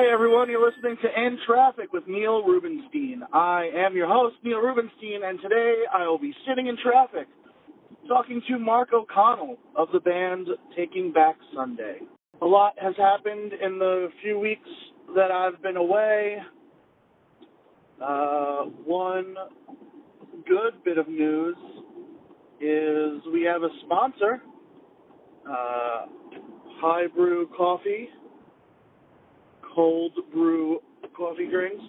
Hey everyone, you're listening to In Traffic with Neil Rubenstein. I am your host, Neil Rubenstein, and today I will be sitting in traffic talking to Mark O'Connell of the band Taking Back Sunday. A lot has happened in the few weeks that I've been away. Uh, one good bit of news is we have a sponsor, uh, High Brew Coffee, cold brew coffee drinks,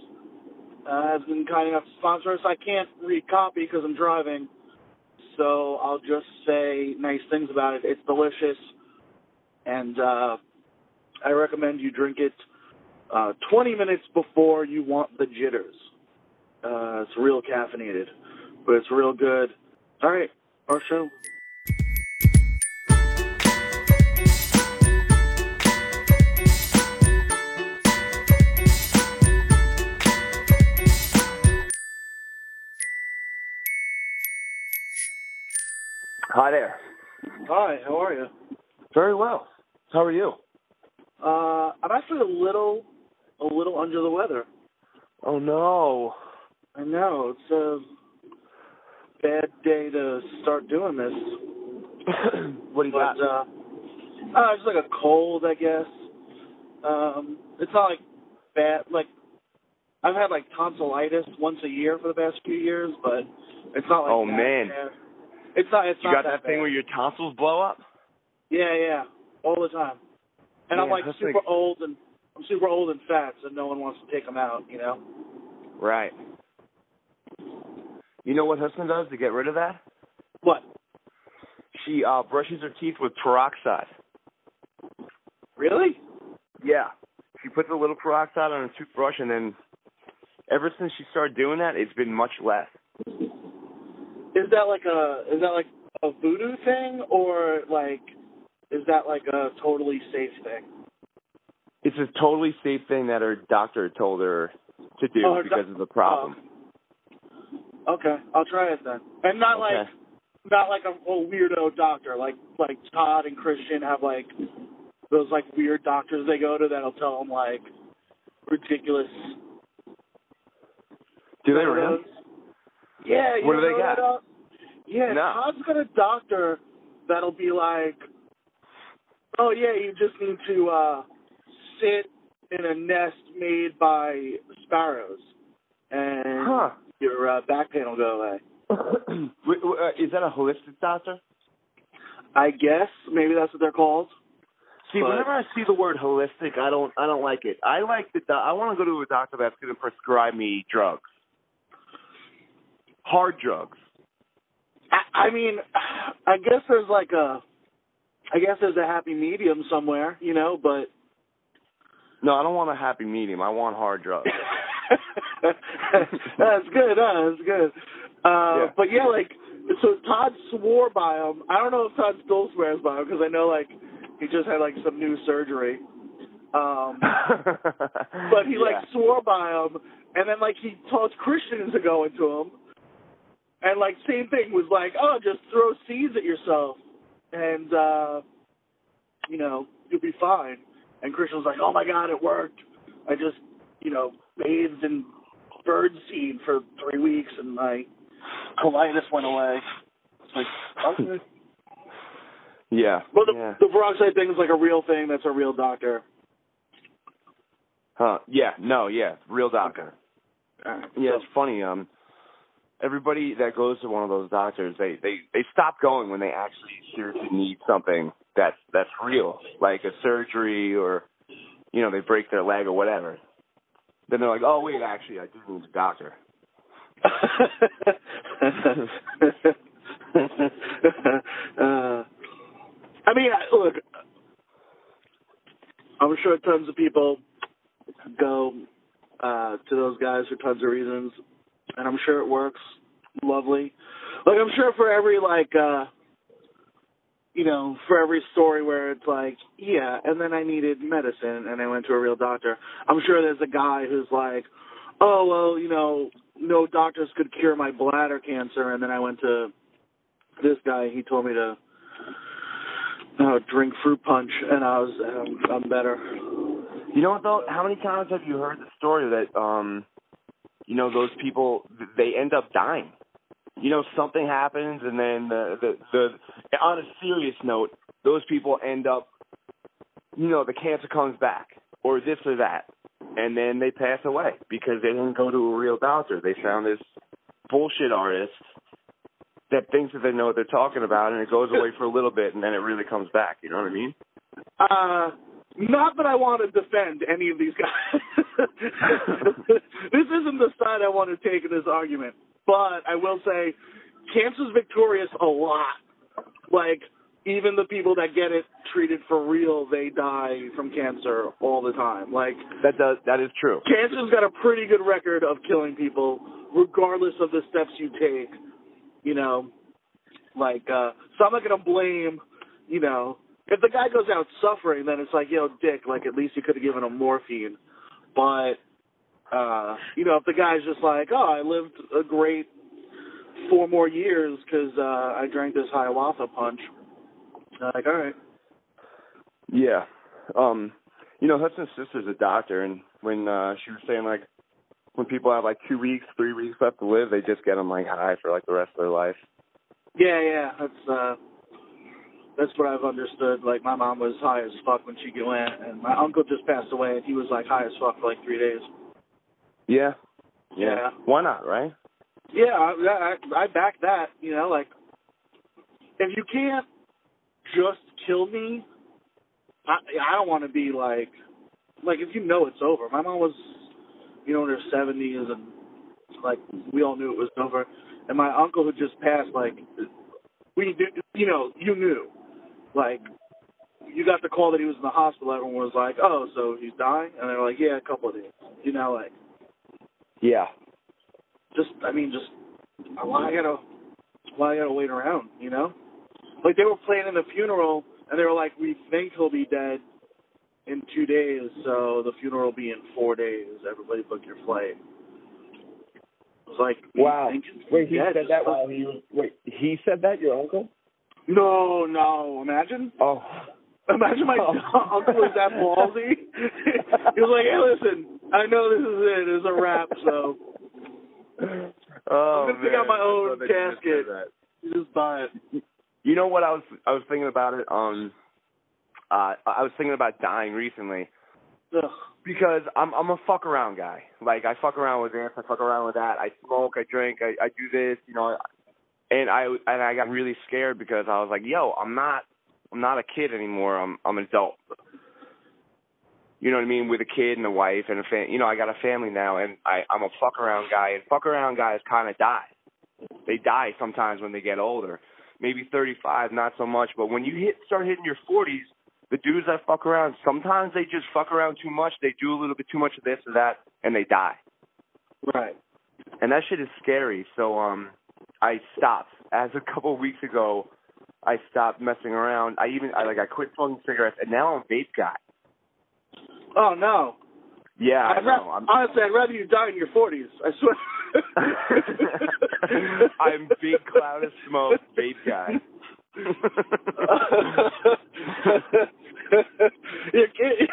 uh, has been kind enough to sponsor us. I can't read copy because I'm driving, so I'll just say nice things about it. It's delicious, and uh, I recommend you drink it uh, 20 minutes before you want the jitters. Uh, it's real caffeinated, but it's real good. All right, our show. Hi there. Hi, how are you? Very well. How are you? Uh, I'm actually a little, a little under the weather. Oh no. I know it's a bad day to start doing this. what do you but got? uh, uh, it's like a cold, I guess. Um, it's not like bad. Like I've had like tonsillitis once a year for the past few years, but it's not like Oh, man. bad. It's not. It's you not got that thing bad. where your tonsils blow up? Yeah, yeah, all the time. And I'm like super like- old and I'm super old and fat, so no one wants to take them out. You know. Right. You know what husband does to get rid of that? What? She uh brushes her teeth with peroxide. Really? Yeah. She puts a little peroxide on her toothbrush and then ever since she started doing that it's been much less. Is that like a is that like a voodoo thing or like is that like a totally safe thing? It's a totally safe thing that her doctor told her to do Oh, because doc- of the problem. Oh. Okay, I'll try it then. And not like not like a, a weirdo doctor like like Todd and Christian have like those like weird doctors they go to that'll tell them like ridiculous. Do they really? Yeah. You What do they got? Uh, yeah, No. Todd's got a doctor that'll be like, oh yeah, you just need to uh sit in a nest made by sparrows, and Huh. your uh, back pain will go away. Uh, is that a holistic doctor? I guess maybe that's what they're called. See, But- whenever I see the word holistic, I don't, I don't like it. I like the, do- I want to go to a doctor that's going to prescribe me drugs, hard drugs. I, I mean, I guess there's like a, I guess there's a happy medium somewhere, you know, but. No, I don't want a happy medium. I want hard drugs. that's good. Huh? That's good. Uh, Yeah. But yeah, like, so Todd swore by him. I don't know if Todd still swears by him because I know like he just had like some new surgery. Um, but he like swore by him, and then like he talked Christian into going to him, and like same thing was like, oh, just throw seeds at yourself, and uh, you know you'll be fine. And Christian was like, oh my god, it worked. I just you know bathed in bird seed for three weeks, and my colitis went away. It's like okay. yeah. Well, the, yeah. the peroxide thing is like a real thing. That's a real doctor. Huh. Yeah. No. Yeah. Real doctor. Alright, Yeah. so- It's funny. Um, everybody that goes to one of those doctors, they they they stop going when they actually seriously need something that's that's real, like a surgery or, you know, they break their leg or whatever. Then they're like, oh wait, actually, I do need a doctor. uh, I mean, look, I'm sure tons of people go uh, to those guys for tons of reasons, and I'm sure it works lovely. Like, I'm sure for every like, uh, you know, for every story where it's like, yeah, and then I needed medicine and I went to a real doctor. I'm sure there's a guy who's like, oh well, you know, no doctors could cure my bladder cancer, and then I went to this guy. He told me to uh, drink fruit punch, and I was um, I'm better. You know what though? How many times have you heard the story that um, you know, those people they end up dying? You know, something happens, and then the the, the on a serious note, those people end up, you know, the cancer comes back, or this or that, and then they pass away because they didn't go to a real doctor. They found this bullshit artist that thinks that they know what they're talking about, and it goes away for a little bit, and then it really comes back. You know what I mean? Uh, not that I want to defend any of these guys. this isn't the side I want to take in this argument, but I will say, cancer's victorious a lot. Like even the people that get it treated for real, they die from cancer all the time. Like that does that is true. Cancer's got a pretty good record of killing people, regardless of the steps you take. You know, like uh so I'm not gonna blame, you know, if the guy goes out suffering, then it's like, yo, dick, like at least you could have given him morphine. But uh, you know, if the guy's just like, oh, I lived a great four more years because uh, I drank this ayahuasca punch. Like, all right. Yeah. Um, you know, Hudson's sister's a doctor, and when uh she was saying like when people have like two weeks, three weeks left to live, they just get them like high for like the rest of their life. Yeah, yeah, that's uh that's what I've understood. Like my mom was high as fuck when she went, and my uncle just passed away, and he was like high as fuck for like three days. Yeah. Yeah. Yeah. Why not, right? Yeah, I, I I back that. You know, like if you can't just kill me, I I don't want to be like like if you know it's over. My mom was, you know, in her seventies, and like we all knew it was over. And my uncle who just passed, like we, did, you know, you knew, like you got the call that he was in the hospital. Everyone was like, "Oh, so he's dying," and they're like, "Yeah, a couple of days." You know, like Yeah. just I mean, just why I gotta why I gotta wait around, you know? Like they were planning the funeral and they were like, We think he'll be dead in two days, so the funeral will be in four days. Everybody book your flight. It was like Wow. Wait, he dead. said that while he was wait, he said that, your uncle? No, no, imagine Oh. Imagine my Oh. uncle was that ballsy. he was like, "Hey, listen, I know this is it. It's a wrap, so Oh, I'm gonna pick out my own love that you just casket. you just buy it." You know what I was I was thinking about it um uh I was thinking about dying recently Ugh. because I'm I'm a fuck around guy. Like I fuck around with this, I fuck around with that. I smoke, I drink, I I do this, you know. And I and I got really scared because I was like, "Yo, I'm not I'm not a kid anymore. I'm I'm an adult." You know what I mean? With a kid and a wife and a fam. You know, I got a family now, and I I'm a fuck around guy. And fuck around guys kind of die. They die sometimes when they get older. Maybe 35, not so much. But when you hit start hitting your 40s, the dudes that fuck around, sometimes they just fuck around too much. They do a little bit too much of this or that, and they die. Right. And that shit is scary. So um, I stopped. As a couple of weeks ago, I stopped messing around. I even I like I quit smoking cigarettes, and now I'm a vape guy. Oh no. Yeah, I I'd ra- know. I'm honestly, I'd rather you die in your 40s. I swear. I'm big cloud of smoke vape guy. your kid,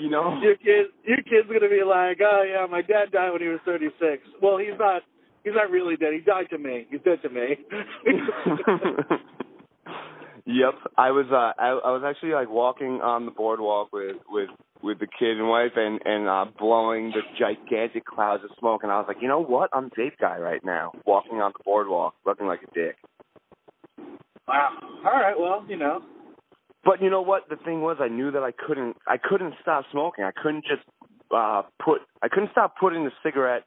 You know? your kid, your kid's gonna be like, oh yeah, my dad died when he was 36. Well, he's not. He's not really dead. He died to me. He's dead to me. yep, I was uh I, I was actually like walking on the boardwalk with with with the kid and wife and and uh blowing the gigantic clouds of smoke and I was like, you know what? I'm vape guy right now, walking on the boardwalk, looking like a dick. wow. All right. Well, you know. But you know what? The thing was, I knew that I couldn't. I couldn't stop smoking. I couldn't just uh put. I couldn't stop putting the cigarette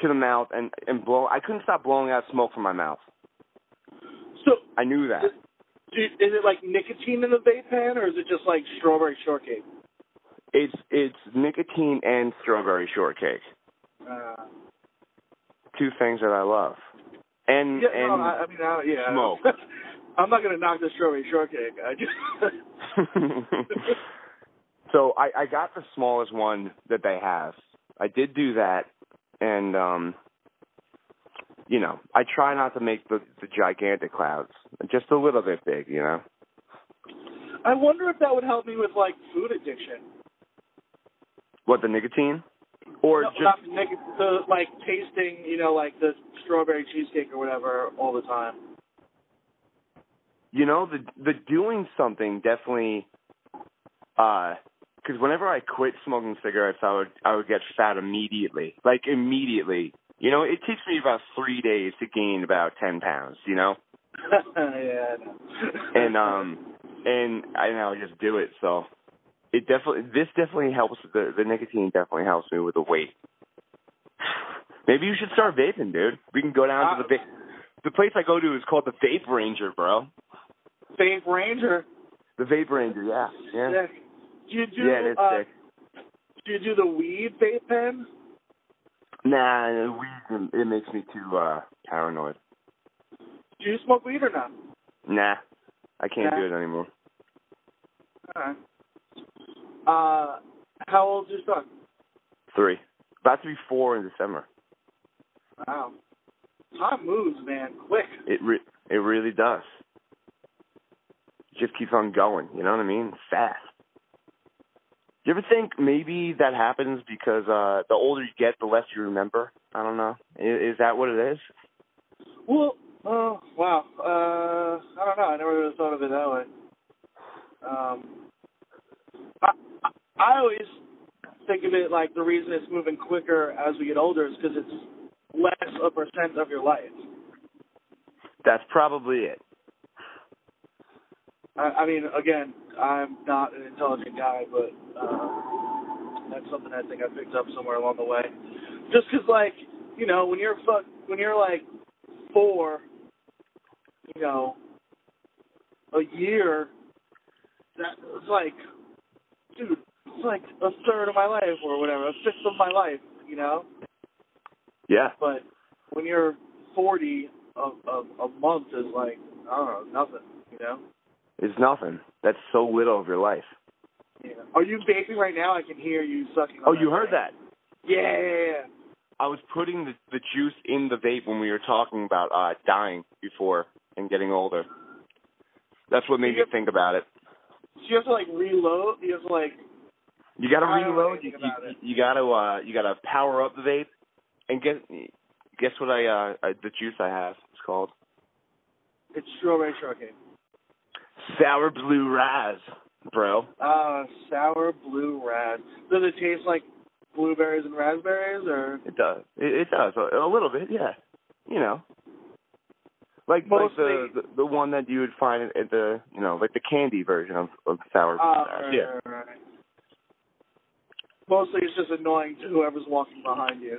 to the mouth and and blow. I couldn't stop blowing out smoke from my mouth. So, I knew that. Is, is it like nicotine in the vape pen, or is it just like strawberry shortcake? It's it's nicotine and strawberry shortcake. Uh, Two things that I love. And yeah, and no, I, I mean, I, yeah. smoke. I'm not gonna knock the strawberry shortcake. I just. so I I got the smallest one that they have. I did do that, and um, you know, I try not to make the the gigantic clouds, just a little bit big, you know. I wonder if that would help me with like food addiction. What the nicotine? Or no, just not the, nic- the like tasting, you know, like the strawberry cheesecake or whatever all the time. you know the the doing something definitely uh because whenever I quit smoking cigarettes I would I would get fat immediately like immediately. You know it takes me about three days to gain about ten pounds you know? Yeah. And um and I now just do it so. It definitely this definitely helps the the nicotine definitely helps me with the weight. Maybe you should start vaping dude. We can go down to the vape the place I go to is called the Vape Ranger bro. Vape Ranger. the Vape Ranger yeah. Yeah. Do you do yeah it's uh, sick do you do the weed vape pen? Nah, weed it makes me too uh paranoid. Do you smoke weed or not? Nah, I can't Nah. do it anymore. Alright. Uh how old's your son? Three, about to be four in December. Wow. Time moves, man, quick. It re- it really does. It just keeps on going. You know what I mean? Fast. You ever think maybe that happens because uh the older you get, the less you remember? I don't know. Is, is that what it is? Well, oh wow. Uh, I don't know. I never really thought of it that way. Um, I I I always think of it like the reason it's moving quicker as we get older is because it's less a percent of your life. That's probably it. I, I mean, again, I'm not an intelligent guy, but uh, that's something I think I picked up somewhere along the way. Just 'cause like, you know, when you're fuck, when you're like four, you know, a year, that it's like, dude, it's like a third of my life or whatever, a fifth of my life, you know. Yeah. But when you're 40, a, a, a month is like, I don't know, nothing, you know. It's nothing. That's so little of your life. Yeah. Are you vaping right now? I can hear you sucking. Oh, you heard that? Yeah, yeah, yeah. I was putting the, the juice in the vape when we were talking about uh dying before and getting older. That's what made me think about it. So you have to like reload. You have to like. You got to I don't know reload. You, you, you got to uh you got to power up the vape and guess guess what I uh I, the juice I have. It's called It's strawberry shortcake. Sour blue raz, bro. Uh, sour blue raz. Does it taste like blueberries and raspberries, or It does. It, it does a, a little bit, yeah. You know, like like the, Mostly- the the one that you would find at the you know like the candy version of of sour blue uh, raz. right, Yeah. right, right. Mostly, it's just annoying to whoever's walking behind you.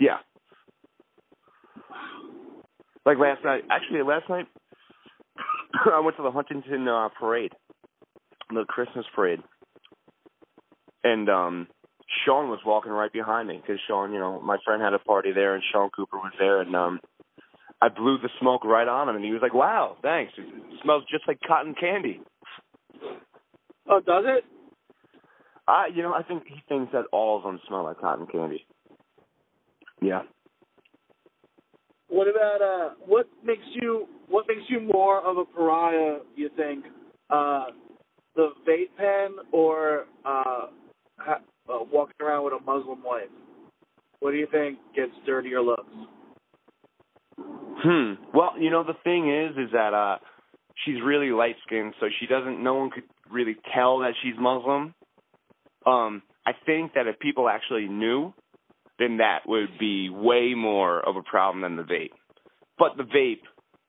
Yeah. Like last night, actually last night, I went to the Huntington uh, parade, the Christmas parade, and um Sean was walking right behind me because Sean, you know, my friend had a party there, and Shaun Cooper was there, and um I blew the smoke right on him, and he was like, "Wow, thanks. It smells just like cotton candy." Oh, does it? I, you know, I think he thinks that all of them smell like cotton candy. Yeah. What about uh? What makes you What makes you more of a pariah? You think uh, the vape pen or uh, ha- uh, walking around with a Muslim wife? What do you think gets dirtier looks? Hmm. Well, you know the thing is, is that uh, she's really light skinned, so she doesn't. No one could really tell that she's Muslim. Um, I think that if people actually knew, then that would be way more of a problem than the vape. But the vape,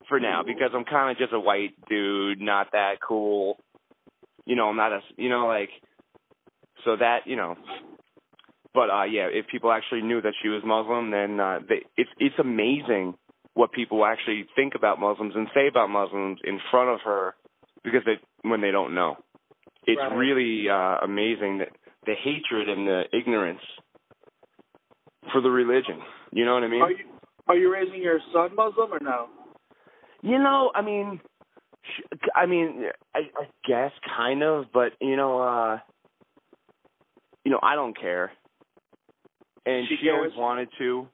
for now, because I'm kind of just a white dude, not that cool. You know, I'm not a, you know, like, so that, you know. But uh yeah, if people actually knew that she was Muslim, then uh, they, it's it's amazing what people actually think about Muslims and say about Muslims in front of her because they when they don't know. It's Right. really uh amazing that the hatred and the ignorance for the religion. You know what I mean? Are you Are you raising your son Muslim or no? You know, I mean, sh- I mean, I, I guess kind of, but you know, uh, you know, I don't care. And She she, always wanted to.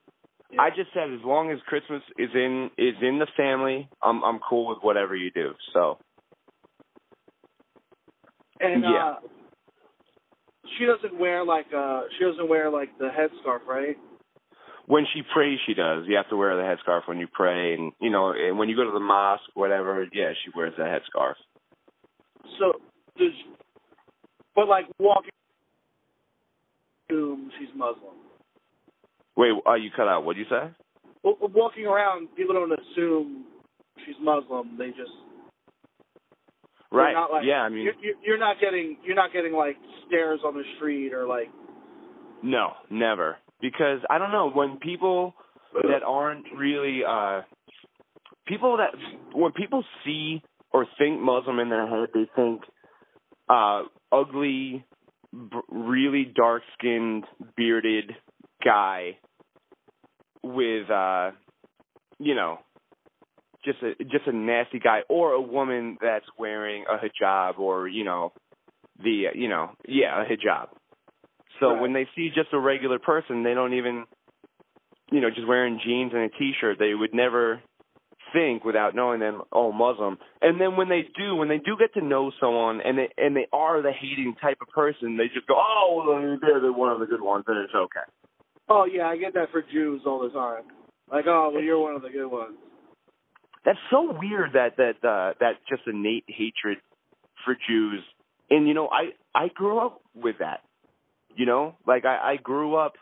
Yeah. I just said as long as Christmas is in is in the family, I'm I'm cool with whatever you do. So And Yeah. uh, she doesn't wear like uh she doesn't wear like the headscarf, right? When she prays, she does. You have to wear the headscarf when you pray, and you know, and when you go to the mosque, whatever. Yeah, she wears the headscarf. So does but like walking assume she's Muslim. Wait, uh, you cut out. What'd you say? Well, walking around, people don't assume she's Muslim. They just Right. Not like, yeah, I mean, you're, you're- you're not getting you're not getting like stares on the street or like no, never. Because I don't know when people that aren't really uh people that when people see or think Muslim in their head, they think uh ugly, b- really dark skinned, bearded guy with uh you know just a just a nasty guy or a woman that's wearing a hijab or you know the you know yeah a hijab so Right. when they see just a regular person they don't even you know just wearing jeans and a t-shirt they would never think without knowing them oh muslim and then when they do when they do get to know someone and they and they are the hating type of person they just go oh well, they're the one of the good ones and it's okay Oh yeah, I get that for Jews all the time. Like, oh well you're one of the good ones. That's so weird that that uh that just innate hatred for Jews. And you know, I I grew up with that. You know, like I I grew up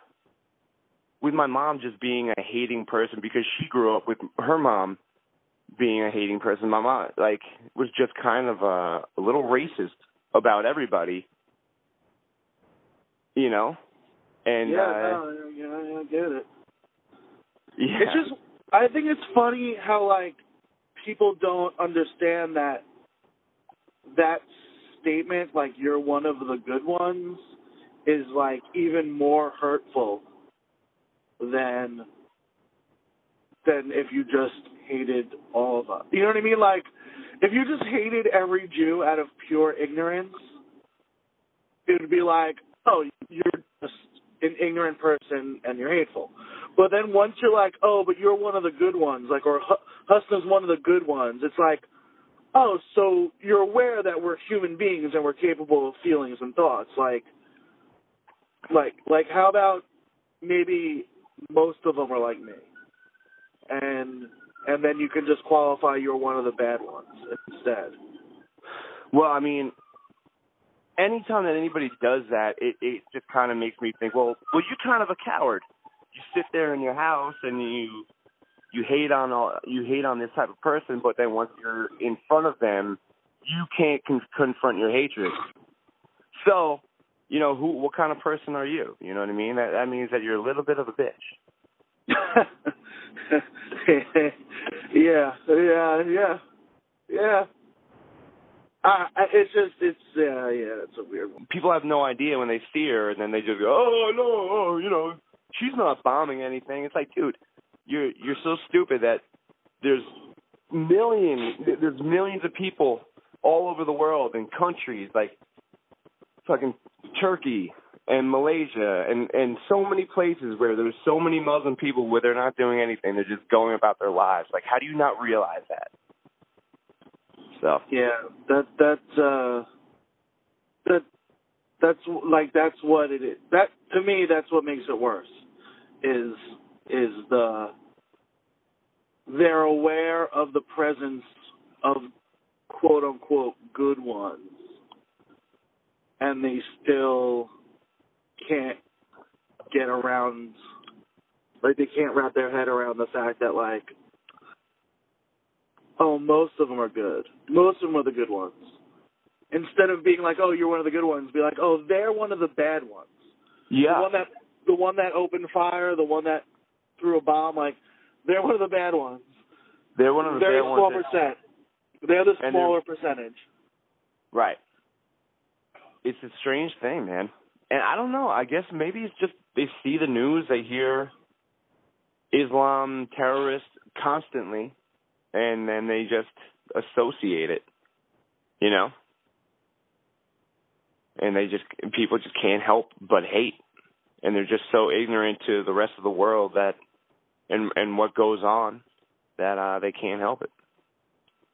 with my mom just being a hating person because she grew up with her mom being a hating person. My mom like was just kind of a, a little racist about everybody. You know? And yeah, uh no, yeah, I get it. yeah. It's just I think it's funny how like people don't understand that that statement like you're one of the good ones is like even more hurtful than than if you just hated all of us. You know what I mean? Like if you just hated every Jew out of pure ignorance, it would be like, oh, you're just an ignorant person and you're hateful. But then once you're like, oh, but you're one of the good ones, like, or Hu- Husna's one of the good ones, it's like, oh, so you're aware that we're human beings and we're capable of feelings and thoughts. Like, like, like, how about maybe most of them are like me, and and then you can just qualify you're one of the bad ones instead. Well, I mean, anytime that anybody does that, it it just kind of makes me think, well, well, you're kind of a coward. You sit there in your house and you you hate on all you hate on this type of person, but then once you're in front of them, you can't con- confront your hatred. So, you know, who what kind of person are you? You know what I mean? That that means that you're a little bit of a bitch. yeah, yeah, yeah, yeah. Uh, it's just, it's, uh, yeah, it's a weird one. People have no idea when they see her, and then they just go, "Oh no, oh, you know, she's not bombing anything." It's like, dude, you're you're so stupid that there's millions, there's millions of people all over the world in countries like fucking Turkey and Malaysia and and so many places where there's so many Muslim people where they're not doing anything, they're just going about their lives. Like, how do you not realize that? So. Yeah, that, that's uh, that, that's, like, that's what it is. That, to me, that's what makes it worse, is, is the, they're aware of the presence of quote unquote good ones, and they still can't get around like they can't wrap their head around the fact that like oh most of them are good. Most of them are the good ones. Instead of being like oh you're one of the good ones be like oh they're one of the bad ones. Yeah. the one that the one that opened fire the one that threw a bomb like they're one of the bad ones They're one of the very bad small ones. percent they're the smaller percentage Right. It's a strange thing, man. And I don't know. I guess maybe it's just they see the news, they hear Islam terrorists constantly, and then they just associate it. You know? And they just people just can't help but hate. And they're just so ignorant to the rest of the world that and and what goes on that uh they can't help it.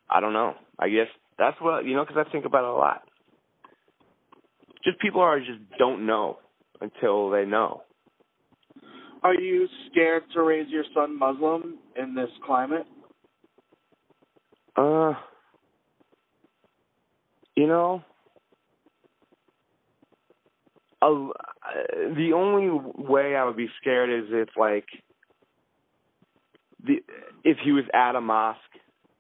I don't know. I guess that's what you know because I think about it a lot. just people are just don't know until they know. Are you scared to raise your son Muslim in this climate? Uh, you know, uh, the only way I would be scared is if like the if he was at a mosque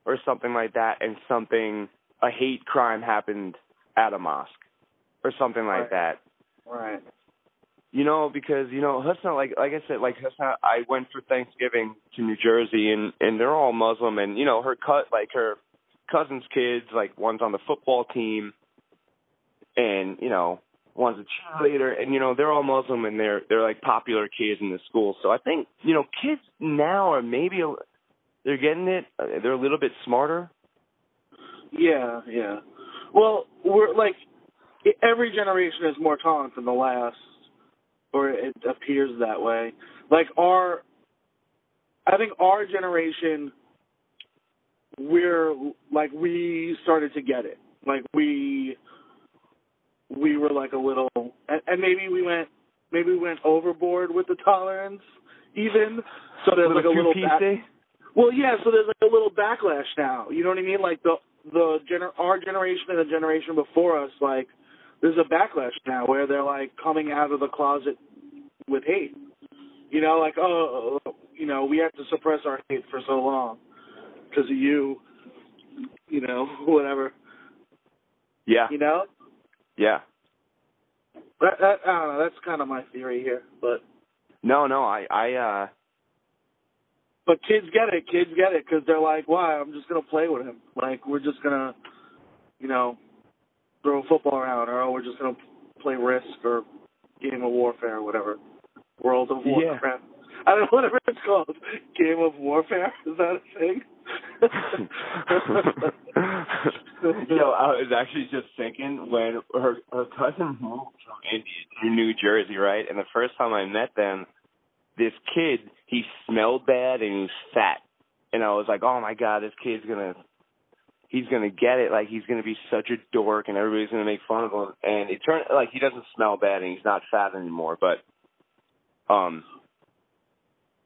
or something like that and something a hate crime happened at a mosque or something like right. that. Right. You know, because you know, Husna, like like I said, like Husna, I went for Thanksgiving to New Jersey, and and they're all Muslim, and you know, her cut like her cousin's kids, like one's on the football team, and you know, one's a cheerleader, and you know, they're all Muslim, and they're they're like popular kids in the school. So I think you know, kids now are maybe a, they're getting it. uh, They're a little bit smarter. Yeah, yeah. Well, we're like every generation is more tolerant than the last, or it appears that way. Like our, I think our generation, we're like we started to get it. Like we, we were like a little, and, and maybe we went, maybe we went overboard with the tolerance, even. So there's like a little. too back- well, yeah. So there's like a little backlash now. You know what I mean? Like the the gener- our generation and the generation before us, like there's a backlash now where they're like coming out of the closet with hate. You know, like oh, you know, we have to suppress our hate for so long because of you. You know, whatever. Yeah, You know, yeah. that, that, I don't know. That's kind of my theory here, but No, no, I, I, uh, but kids get it. Kids get it because they're like, why? I'm just gonna play with him. Like we're just gonna, you know, throw a football around, or oh, we're just gonna play Risk or Game of Warfare or whatever. World of Yeah. Warcraft. I don't know whatever it's called. Game of Warfare is that a thing? know, I was actually just thinking when her her cousin moved from India to New Jersey, right? And the first time I met them, this kid he smelled bad and he was fat, and I was like, oh my god, this kid's gonna he's gonna get it. Like he's gonna be such a dork, and everybody's gonna make fun of him. And it turned like he doesn't smell bad and he's not fat anymore, but um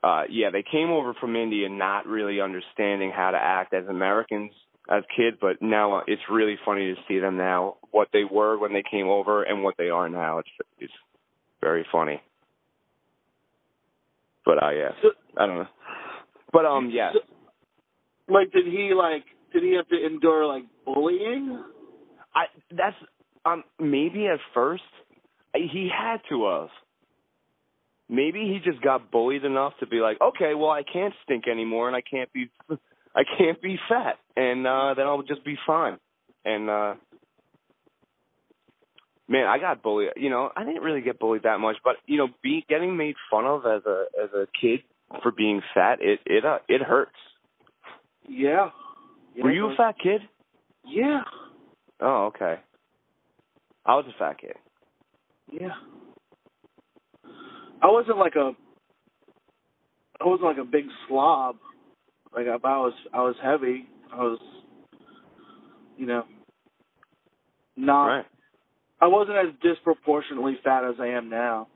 uh yeah, they came over from India not really understanding how to act as Americans as kids, but now uh, it's really funny to see them now what they were when they came over and what they are now. It's it's very funny. But uh yeah, So- I don't know. But um yeah. So- like, did he like? Did he have to endure like bullying? I that's um maybe at first he had to have. Maybe he just got bullied enough to be like, okay, well I can't stink anymore and I can't be I can't be fat and uh then I'll just be fine. And uh man, I got bullied. You know, I didn't really get bullied that much, but you know, be getting made fun of as a as a kid for being fat, it it uh, it hurts. Yeah. yeah Were you a fat kid? Yeah. Oh, okay. I was a fat kid. Yeah. I wasn't like a I wasn't like a big slob. Like I I was I was heavy. I was you know not Right. I wasn't as disproportionately fat as I am now.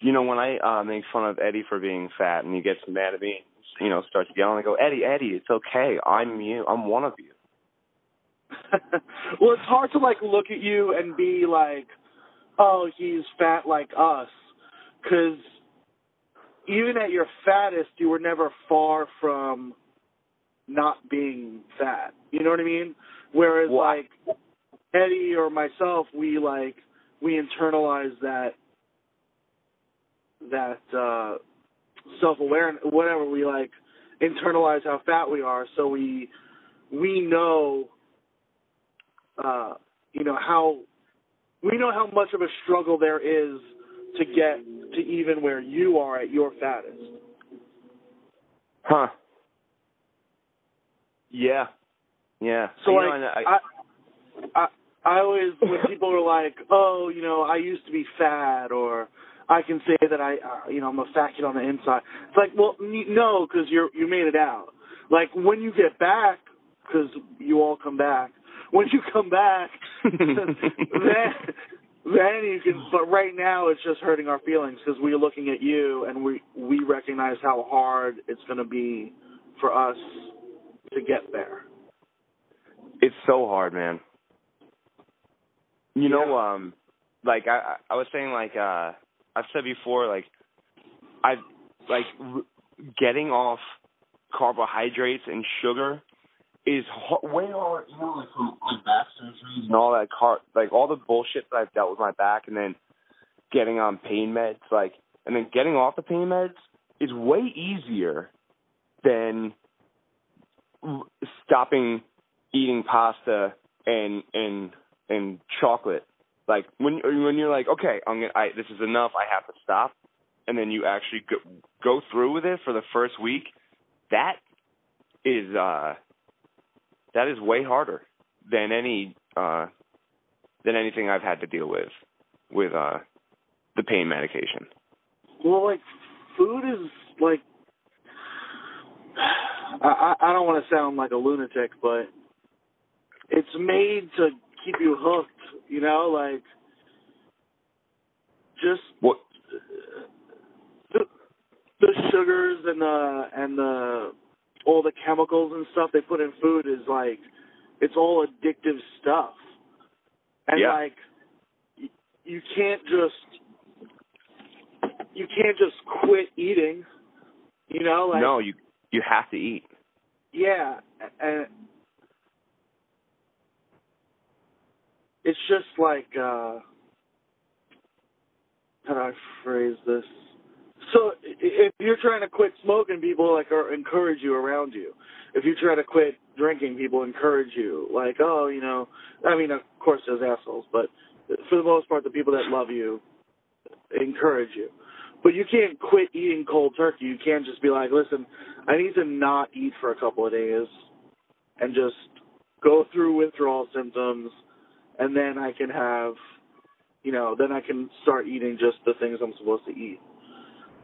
You know, when I uh make fun of Eddie for being fat and he gets mad at me, you know, starts yelling, I go, Eddie, Eddie, it's okay. I'm you. I'm one of you. well, it's hard to like look at you and be like, "Oh, he's fat like us," because even at your fattest, you were never far from not being fat. You know what I mean? Whereas like Eddie or myself, we like we internalize that that uh self awareness whatever we like internalize how fat we are so we we know uh you know how we know how much of a struggle there is to get to even where you are at your fattest. Huh. Yeah. Yeah. So You like know, I, I, I I always when people are like, "Oh, you know, I used to be fat," or I can say that I, uh, you know, I'm a fat kid on the inside. It's like, well, no, because you're you made it out. Like when you get back, because you all come back. When you come back, then then you can. But right now, it's just hurting our feelings because we're looking at you and we we recognize how hard it's going to be for us to get there. It's so hard, man. You know, um, like I I was saying, like uh, I've said before, like I like r- getting off carbohydrates and sugar is way hard. You know, like from like back surgeries and all that car, like all the bullshit that I've dealt with my back, and then getting on pain meds, like, and then getting off the pain meds is way easier than stopping eating pasta and and and chocolate. Like when when you're like, okay, I'm gonna, I this is enough. I have to stop, and then you actually go go through with it for the first week. That is uh that is way harder than any uh than anything I've had to deal with with uh the pain medication. Well, like food is like I I don't want to sound like a lunatic, but it's made to keep you hooked. You know, like just What the, the sugars and the and the all the chemicals and stuff they put in food is like it's all addictive stuff. And Yeah. like y- you can't just you can't just quit eating. You know, like no, you you have to eat. yeah, and it's just like uh how do I phrase this? So if you're trying to quit smoking, people like are encourage you around you. If you try to quit drinking, people encourage you. Like, oh, you know, I mean, of course, there's assholes, but for the most part, the people that love you encourage you. But you can't quit eating cold turkey. You can't just be like, listen, I need to not eat for a couple of days and just go through withdrawal symptoms, and then I can have, you know, then I can start eating just the things I'm supposed to eat.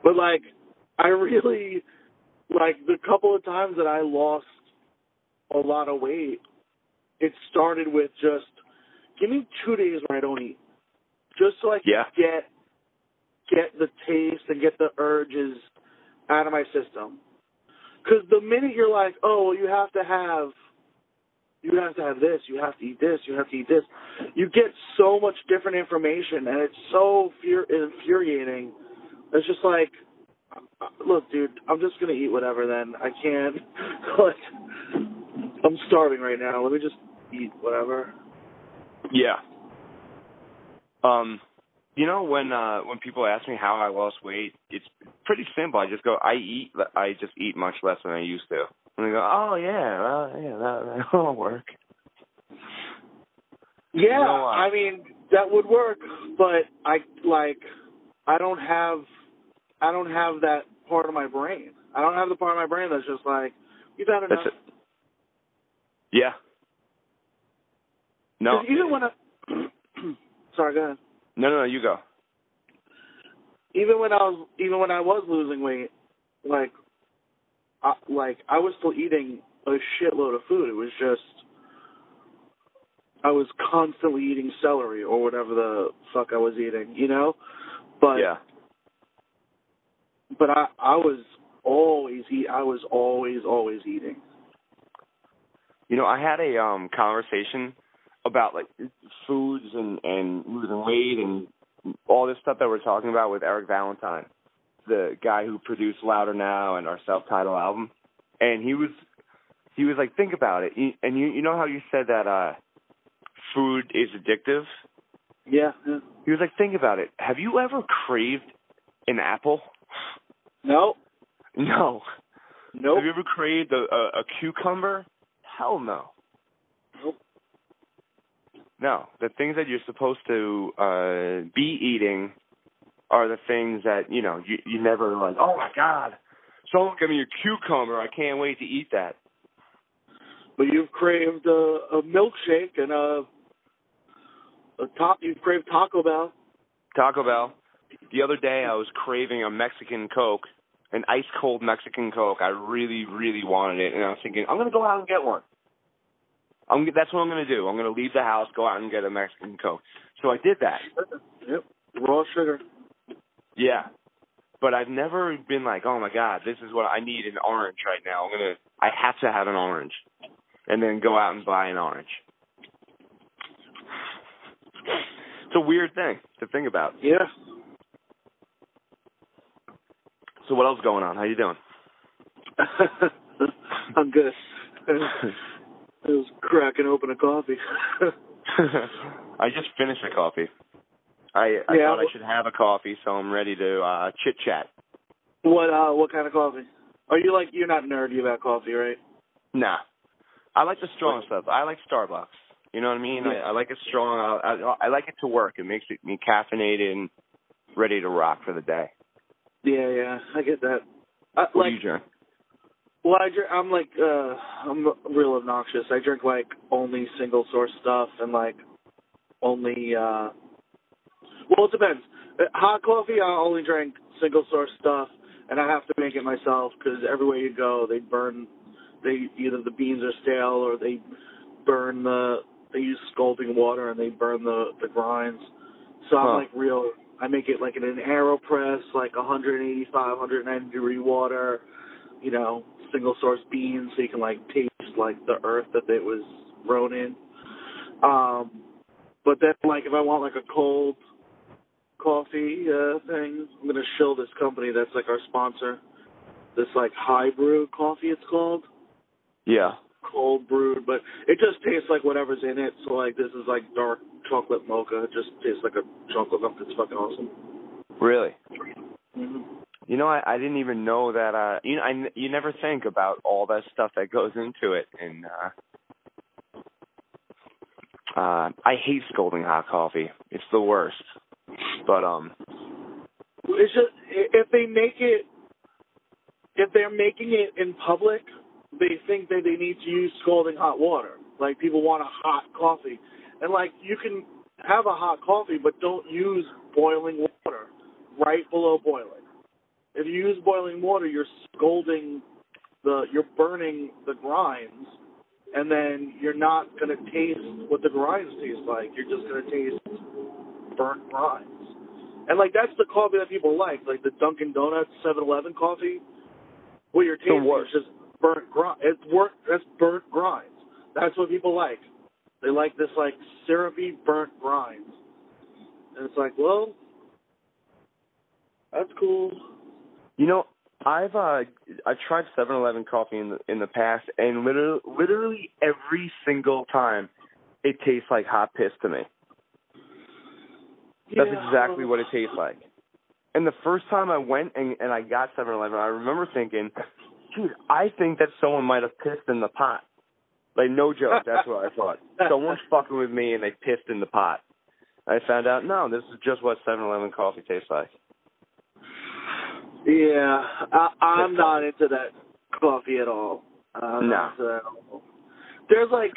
But like, I really, like the couple of times that I lost a lot of weight, it started with just give me two days where I don't eat, just so I can Yeah. get get the taste and get the urges out of my system. Because the minute you're like, oh, well, you have to have, you have to have this, you have to eat this, you have to eat this, you get so much different information, and it's so fur- infuriating. It's just like, look, dude, I'm just gonna eat whatever. Then I can't. like, I'm starving right now. Let me just eat whatever. Yeah. Um, you know when uh when people ask me how I lost weight, it's pretty simple. I just go, I eat, I just eat much less than I used to, and they go, oh yeah, well, yeah, that that'll work. Yeah, know, uh, I mean that would work, but I like I don't have I don't have that part of my brain. I don't have the part of my brain that's just like you've had enough. That's it. Yeah. No, even when I sorry, go ahead. no, no, no, you go. Even when I was even when I was losing weight, like I, like I was still eating a shitload of food. It was just I was constantly eating celery or whatever the fuck I was eating, you know. But yeah. but I I was always eat. I was always always eating. You know, I had a um conversation about like foods and and losing weight and all this stuff that we're talking about with Eric Valentine, the guy who produced Louder Now and our self-titled album. And he was he was like, think about it. And you you know how you said that uh food is addictive? Yeah. yeah. He was like, think about it. Have you ever craved an apple? No. No. Nope. Have you ever craved a, a, a cucumber? Hell no. Nope. No, the things that you're supposed to uh be eating are the things that you know you you never like. Oh my God! Someone give me a cucumber. I can't wait to eat that. But you've craved a, a milkshake and a Uh, top. you crave Taco Bell. Taco Bell. The other day I was craving a Mexican Coke, an ice cold Mexican Coke. I really, really wanted it, and I was thinking I'm gonna go out and get one. I'm that's what I'm gonna do. I'm gonna leave the house, go out and get a Mexican Coke. So I did that. Yep. Raw sugar. Yeah. But I've never been like, oh my god, this is what I need an orange right now. I'm gonna, I have to have an orange, and then go out and buy an orange. It's a weird thing to think about. Yeah. So what else going on? How you doing? I'm good. I was cracking open a coffee. I just finished a coffee. I I Yeah, thought I should have a coffee, so I'm ready to uh chit chat. what uh what kind of coffee? Are you like you're not nerdy about coffee, right? Nah, I like the strong stuff. I like Starbucks. You know what I mean? Yeah. I, I like it strong. I, I I like it to work. It makes it me caffeinated and ready to rock for the day. Yeah, yeah, I get that. I, What like, do you drink? well, I drink, I'm like, uh, I'm real obnoxious. I drink like only single source stuff and like only, uh, well, it depends. Uh, Hot coffee, I only drink single source stuff, and I have to make it myself because everywhere you go, they burn. They either the beans are stale or they burn the. They use scalding water and they burn the the grinds. So I'm Huh. like real. I make it like in an AeroPress, like 185, 190 degree water. You know, single source beans, so you can like taste like the earth that it was grown in. Um, but then like if I want like a cold coffee uh thing, I'm gonna shill this company that's like our sponsor. This like high brew coffee it's called. Yeah. Cold brewed, but it just tastes like whatever's in it. So like this is like dark chocolate mocha. It just tastes like a chocolate milk. It's fucking awesome. Really? hmm You know, I, I didn't even know that. uh You know, I, you never think about all that stuff that goes into it, and uh uh I hate scalding hot coffee. It's the worst. But um, It's just if they make it, if they're making it in public, they think that they need to use scalding hot water. Like people want a hot coffee, and like you can have a hot coffee, but don't use boiling water right below boiling. If you use boiling water, you're scalding the, you're burning the grinds, and then you're not gonna taste what the grinds taste like. You're just gonna taste burnt grinds. And like that's the coffee that people like, like the Dunkin' Donuts, Seven Eleven coffee. What you're tasting is just burnt grind. It's work. That's burnt grinds. That's what people like. They like this like syrupy burnt grinds. And it's like, well, that's cool. you know, I've uh I've tried Seven Eleven coffee in the in the past, and literally literally every single time, it tastes like hot piss to me. That's Yeah. exactly what it tastes like. And the first time I went and, and I got Seven Eleven, I remember thinking, dude, I think that someone might have pissed in the pot. Like no joke, that's what I thought. Someone's fucking with me and they pissed in the pot. I found out no, this is just what Seven Eleven coffee tastes like. Yeah, I, I'm not into that coffee at all. I'm No. not into that at all. There's like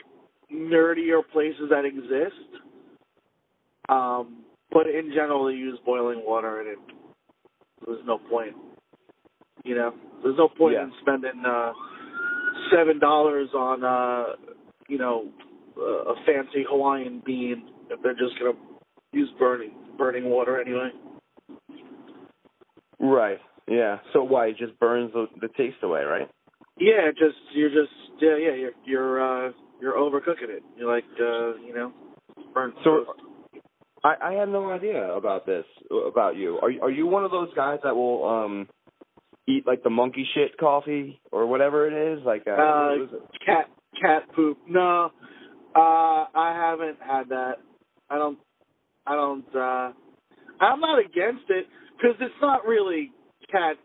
nerdier places that exist, um, but in general they use boiling water, and it there's no point. You know, there's no point Yeah. in spending uh, seven dollars on uh, you know uh, a fancy Hawaiian bean if they're just gonna use burning burning water anyway. Right. Yeah. So why it just burns the, the taste away, right? Yeah, just you're just yeah yeah you're you're uh you're overcooking it. You're like uh you know burnt So-. I, I had no idea about this about you. Are you- are you one of those guys that will um eat like the monkey shit coffee or whatever it is? Like uh, Uh, it? cat cat poop. No, uh I haven't had that. I don't I don't uh I'm not against it because it's not really cat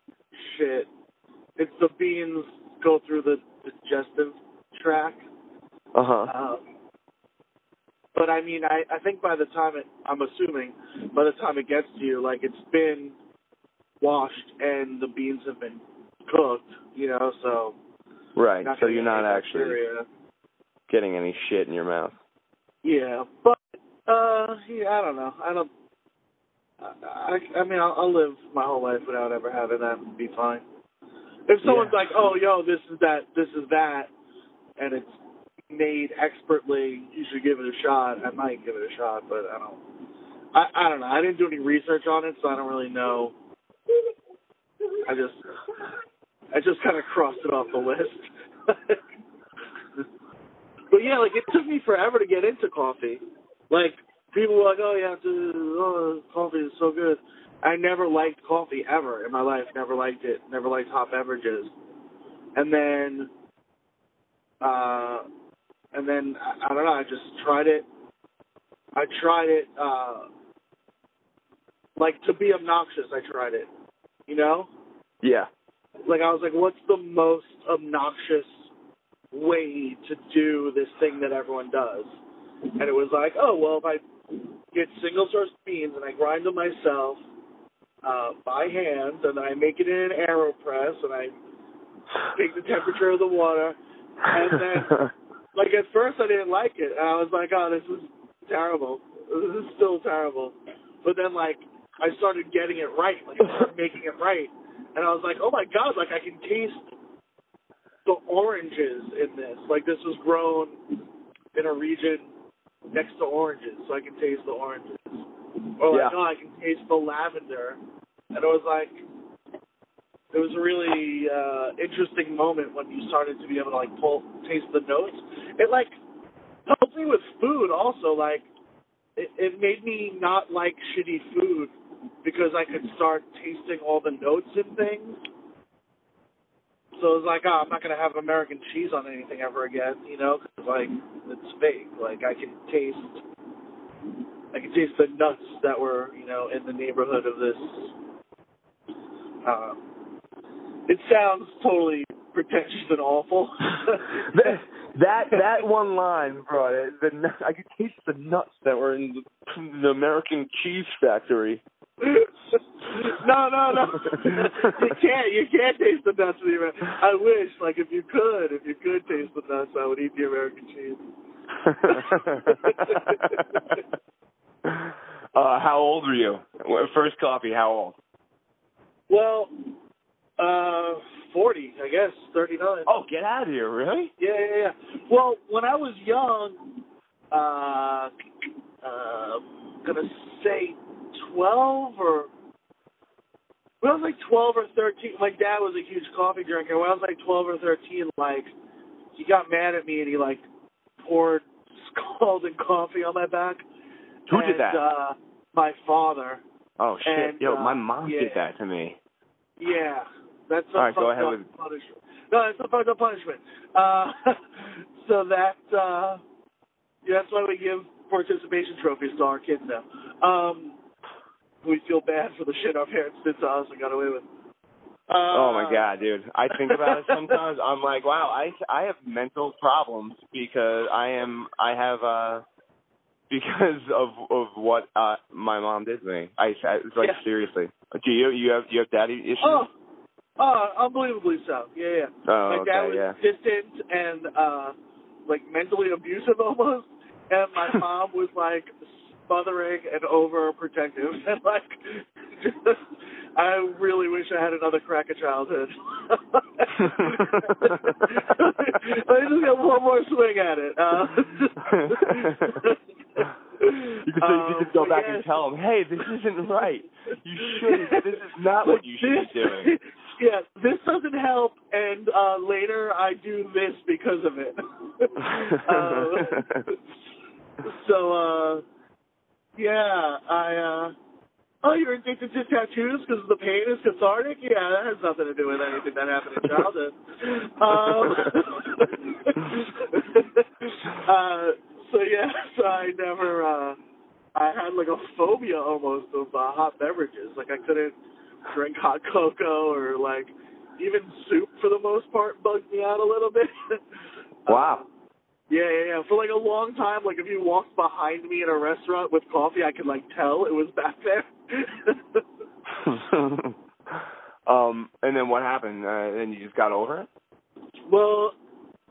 shit. It's the beans go through the digestive tract. Uh huh. Um, but I mean, I, I think by the time it, I'm assuming, by the time it gets to you, like it's been washed and the beans have been cooked, you know, so. Right. So you're not actually bacteria. getting any shit in your mouth. Yeah, but, uh, yeah, I don't know. I don't. I, I, I mean, I'll, I'll live my whole life without ever having that and be fine. If someone's Yeah. like, "Oh, yo, this is that, this is that," and it's made expertly, you should give it a shot. I might give it a shot, but I don't. I I don't know. I didn't do any research on it, so I don't really know. I just I just kind of crossed it off the list. but yeah, like it took me forever to get into coffee. Like people were like, "Oh, you have. Oh, coffee is so good." I never liked coffee ever in my life. Never liked it. Never liked hot beverages. And then, uh, and then I, I don't know. I just tried it. I tried it. uh Like to be obnoxious. I tried it. You know. Yeah. Like I was like, what's the most obnoxious way to do this thing that everyone does? And it was like, oh well, if I get single source beans and I grind them myself uh, by hand, and I make it in an Aeropress, and I take the temperature of the water, and then, like at first I didn't like it, and I was like, oh, this is terrible. This is still terrible. But then, like, I started getting it right, like I started making it right, and I was like, oh my god, like I can taste the oranges in this. Like this was grown in a region next to oranges, so I can taste the oranges. Or like, Yeah. oh, I can taste the lavender, and it was like, it was a really uh interesting moment when you started to be able to like pull, taste the notes. It like helped me with food also. Like, it, it made me not like shitty food because I could start tasting all the notes in things. So it was like, oh, I'm not gonna have American cheese on anything ever again, you know, 'cause like it's fake. Like I can taste, I can taste the nuts that were, you know, in the neighborhood of this. Um, it sounds totally pretentious and awful. that that that one line, brought it. the I could taste the nuts that were in the, the American cheese factory. No, no, no. you can't. You can't taste the nuts of the American. I wish, like, if you could, if you could taste the nuts, I would eat the American cheese. uh, how old were you? First coffee. How old? Well, uh, forty, I guess, thirty-nine. Oh, get out of here! Really? Yeah, yeah, yeah. Well, when I was young, uh, uh, gonna say twelve or when I was like twelve or thirteen. My dad was a huge coffee drinker. When I was like twelve or thirteen, like he got mad at me and he like poured scalding coffee on my back. Who and, did that? Uh, my father. oh shit! and, Yo, uh, my mom yeah. did that to me. Yeah, that's All right, go ahead with- punishment. No, it's a fucked up punishment. Uh, so that uh, yeah, that's why we give participation trophies to our kids now. Um, we feel bad for the shit our parents did to us and got away with. Uh, Oh my god, dude! I think about it sometimes. I'm like, wow, I I have mental problems because I am I have uh because of of what uh my mom did to me. I I- it's like Yeah. seriously. Do you you have you have daddy issues? Oh, oh, unbelievably so. Yeah, yeah. Oh, my dad okay, was yeah. distant and uh like mentally abusive almost, and my mom was like smothering and overprotective, and like just, I really wish I had another crack of childhood. Me just get one more swing at it. Uh, you could, say, you could go Um, back and tell him, hey, this isn't right. You shouldn't. This is not what you should be doing. Yeah, this doesn't help, and uh later I do this because of it. uh, so, uh yeah, I, uh oh, you're addicted to tattoos because the pain is cathartic? Yeah, that has nothing to do with anything that happened in childhood. um, uh, so, yeah, so I never, uh I had like a phobia almost of uh, hot beverages. Like I couldn't drink hot cocoa or like even soup for the most part bugged me out a little bit. Wow. Um, yeah, yeah, yeah. For like a long time, like if you walked behind me in a restaurant with coffee, I could like tell it was back there. um, and then what happened? Uh, then you just got over it? well,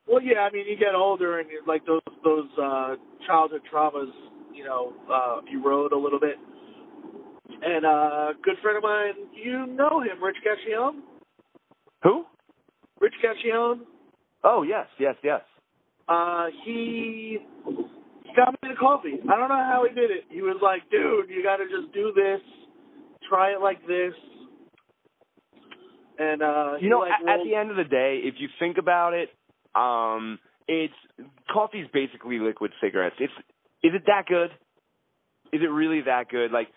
well, yeah. I mean, you get older and you're, like those those uh childhood traumas, you know, uh erode a little bit. And uh good friend of mine, you know him, Rich Cacchione. Who? Rich Cacchione. Oh yes, yes, yes. Uh, he he got me the coffee. I don't know how he did it. He was like, "Dude, you got to just do this. Try it like this." And uh, You know, like, at, at the end of the day, if you think about it, um, it's coffee's basically liquid cigarettes. It's is it that good? Is it really that good? Like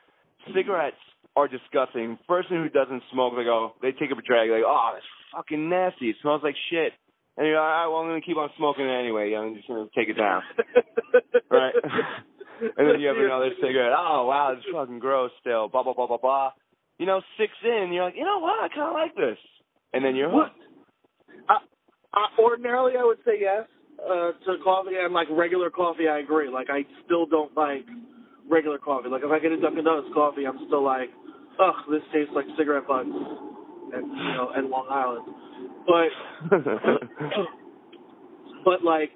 cigarettes are disgusting. Person who doesn't smoke, they go, they take up a drag, like, oh, it's fucking nasty. It smells like shit. And you're like, all right, well, I'm gonna keep on smoking it anyway. I'm just gonna take it down. Right. and then you have another cigarette. Oh wow, it's fucking gross still. Blah blah blah blah blah. You know, six in, you're like, you know what? I kind of like this. And then you're What? hooked. Uh, ordinarily, I would say yes uh, to coffee and like regular coffee. I agree. Like I still don't like regular coffee. Like if I get a Dunkin' Donuts coffee, I'm still like, ugh, this tastes like cigarette butts and you know and Long Island. But but like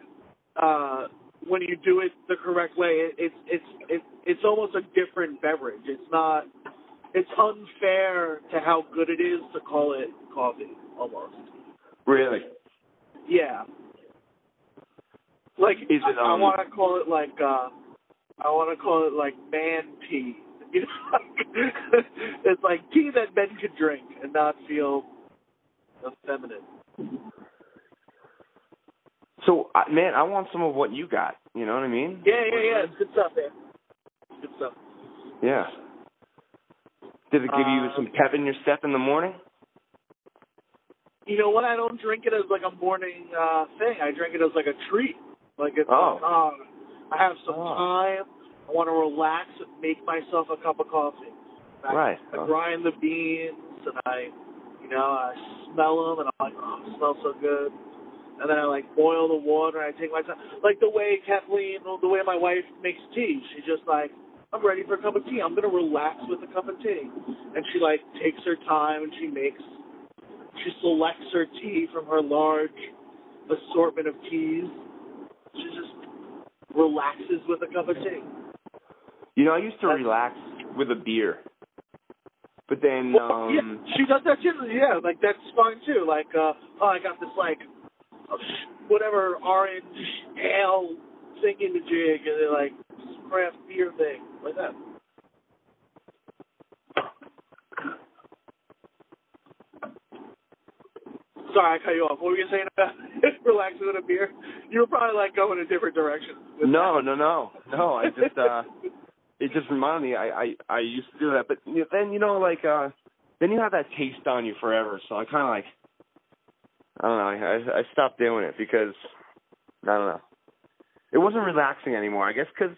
uh when you do it the correct way, it, it's it's it, it's almost a different beverage. It's not. It's unfair to how good it is to call it coffee almost. really? Yeah. Like Is it, I, I um, want to call it like uh I want to call it like man tea. You know, it's like tea that men could drink and not feel effeminate. So, I man, I want some of what you got. You know what I mean? Yeah, yeah, yeah. It's good stuff, man. Good stuff. Yeah. Did it give you Uh, some pep in your step in the morning? You know what? I don't drink it as like a morning uh thing. I drink it as like a treat. Like it's Oh. like, oh, I have some Oh. time. I want to relax and make myself a cup of coffee. I, Right. I Oh. grind the beans and I, you know, I smell them and I'm like, oh, it smells so good. And then I like boil the water. and I take my time, like the way Kathleen, the way my wife makes tea. She's just like, I'm ready for a cup of tea. I'm gonna relax with a cup of tea. And she like takes her time and she makes, she selects her tea from her large assortment of teas. She just relaxes with a cup of tea. You know, I used to That's- relax with a beer. But then, Well, um, yeah, she does that too. Yeah, like that's fine too. Like, uh, oh, I got this like whatever orange ale thinking the jig, and then like craft beer thing like that. Sorry, I cut you off. What were you saying about relaxing with a beer? You were probably like going a different direction. no, that. no, no, no. I just, uh, it just reminded me. I, I, I used to do that, but then you know, like, uh, then you have that taste on you forever. So I kind of like, I don't know. I, I stopped doing it because I don't know. It wasn't relaxing anymore. I guess because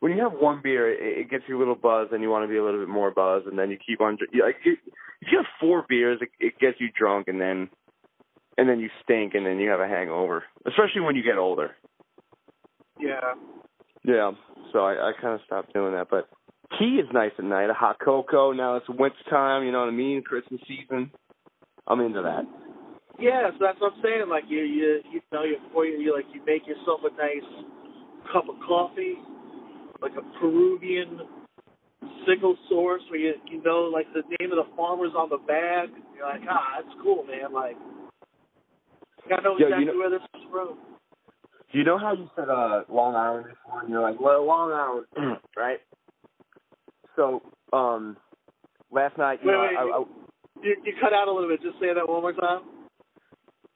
when you have one beer, it, it gets you a little buzz, and you want to be a little bit more buzz, and then you keep on. Like, you, if you have four beers, it, it gets you drunk, and then, and then you stink, and then you have a hangover. Especially when you get older. Yeah. Yeah. So I, I kind of stopped doing that, but tea is nice at night. A hot cocoa. Now it's winter time. You know what I mean? Christmas season. I'm into that. Yeah, so that's what I'm saying. Like you, you, you know, you, before you, you like you make yourself a nice cup of coffee, like a Peruvian single source where you, you know, like the name of the farmer's on the bag. You're like, ah, that's cool, man. Like, I know Yeah, you exactly know- where this is from. Do you know how you said uh, Long Island before? And you're like, well, Long Island, right? So, um, last night, you Wait, know, wait, I, I, You, you cut out a little bit. Just say that one more time.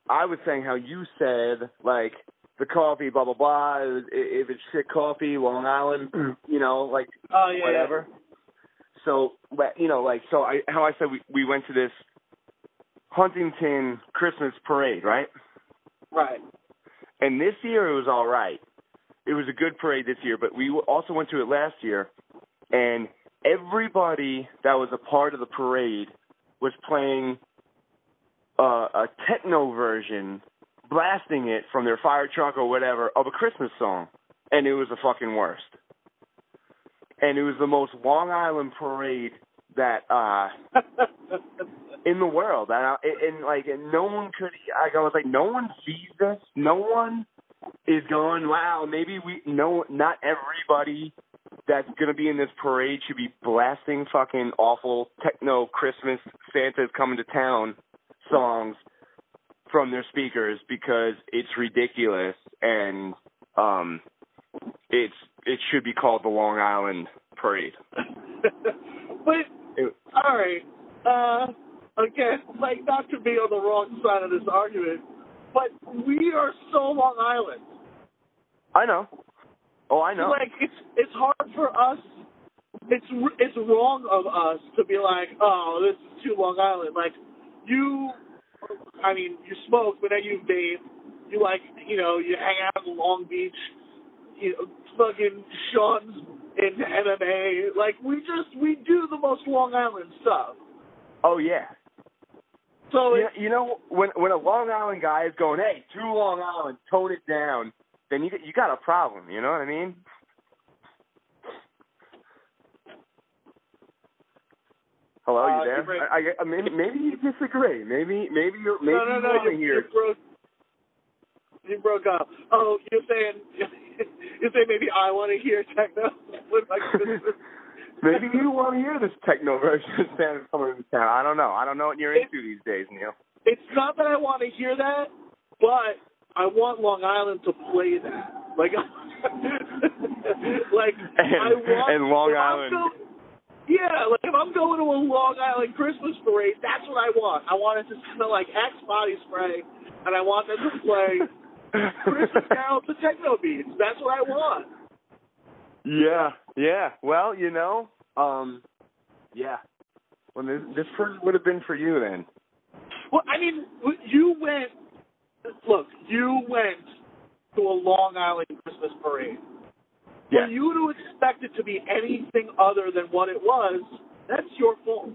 I was saying how you said like the coffee, blah blah blah. If if it's shit coffee, Long Island, you know, like Oh yeah, whatever. So, you know, like so, I how I said we we went to this Huntington Christmas parade, right? Right. And this year it was all right. It was a good parade this year, but we also went to it last year, and everybody that was a part of the parade was playing uh, a techno version, blasting it from their fire truck or whatever of a Christmas song, and it was the fucking worst. And it was the most Long Island parade that uh in the world. And, I, and like, and no one could. Like, I was like, no one sees this. No one is going. Wow, maybe we. No, not everybody that's gonna be in this parade should be blasting fucking awful techno Christmas Santa's coming to town songs from their speakers because it's ridiculous and um it's it should be called the Long Island Parade. but It- all right, uh, again, like not to be on the wrong side of this argument, but we are so Long Island. I know. Oh, I know. Like it's it's hard for us. It's it's wrong of us to be like, oh, this is too Long Island. Like you, I mean, you smoke, but then you vape. You like, you know, you hang out in Long Beach. You know, fucking Shaun's in MMA. Like we just we do the most Long Island stuff. oh yeah. So You, it's, you know when when a Long Island guy is going, "Hey, too Long Island, tone it down," then you you got a problem. You know what I mean? Hello, Uh, you there? break- I, I, maybe maybe you disagree. Maybe maybe you're maybe no, no, you no, want to you, broke. You broke up. Oh, you're saying you're saying maybe I want to hear techno with my Christmas. Maybe you want to hear this techno version of Santa coming to town. I don't know. I don't know what you're into these days, Neil. It's not that I want to hear that, but I want Long Island to play that. Like, like And- I want and Long Island. go- yeah, like if I'm going to a Long Island Christmas parade, that's what I want. I want it to smell like Axe body spray, and I want them to play Christmas carols to techno beats. That's what I want. Yeah, yeah. Well, you know, um, yeah. Well, this, this would have been for you then. Well, I mean, you went. Look, you went to a Long Island Christmas parade. Yeah. For you to expect it to be anything other than what it was, that's your fault.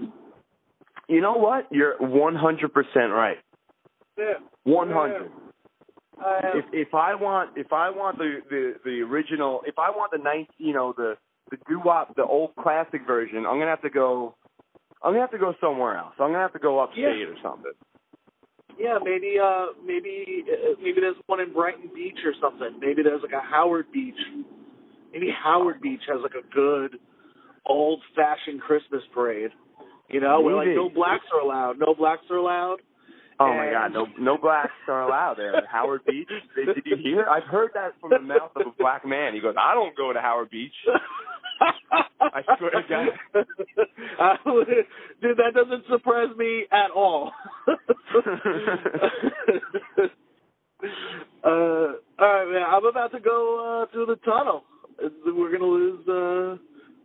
You know what? You're 100% right. Yeah. 100. Uh, If if I want if I want the the the original if I want the ninth you know the the doo wop the old classic version I'm gonna have to go I'm gonna have to go somewhere else I'm gonna have to go upstate Yeah. or something. yeah, maybe, uh, maybe, uh, maybe there's one in Brighton Beach or something. Maybe there's like a Howard Beach. Maybe Howard Beach has like a good old-fashioned Christmas parade. You know, where like no blacks are allowed. No blacks are allowed. Oh my God! No, no blacks are allowed there Howard Beach. Did you hear? I've heard that from the mouth of a black man. He goes, "I don't go to Howard Beach." I swear to God. I would- Dude, that doesn't surprise me at all. uh, all right, man. I'm about to go uh, through the tunnel. We're gonna lose uh, Are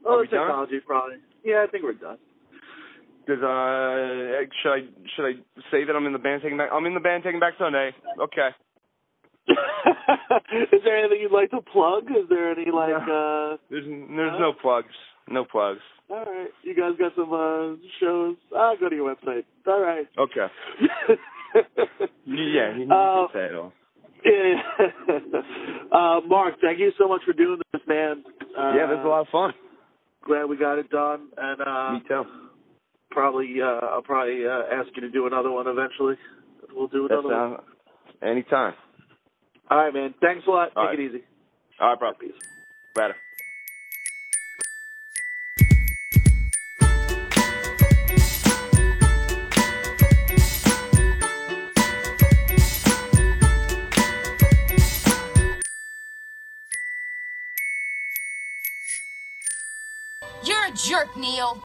oh, we done? technology probably. Yeah, I think we're done. Does uh should I should I say that I'm in the band taking back? I'm in the band Taking Back Sunday. Okay. Is there anything you'd like to plug? Is there any like? uh There's there's no plugs. No plugs. All right, you guys got some uh shows. Ah, go to your website. All right. Okay. Yeah, you, Uh, can say it all. Yeah. uh, Mark, thank you so much for doing this, man. Uh, yeah, this is a lot of fun. Glad we got it done, and uh, Me too. probably uh, I'll probably uh, ask you to do another one eventually. We'll do That's another one. uh, anytime. All right, man. Thanks a lot. All Take right. it easy. All right, bro. Peace. Later. You're a jerk, Neil.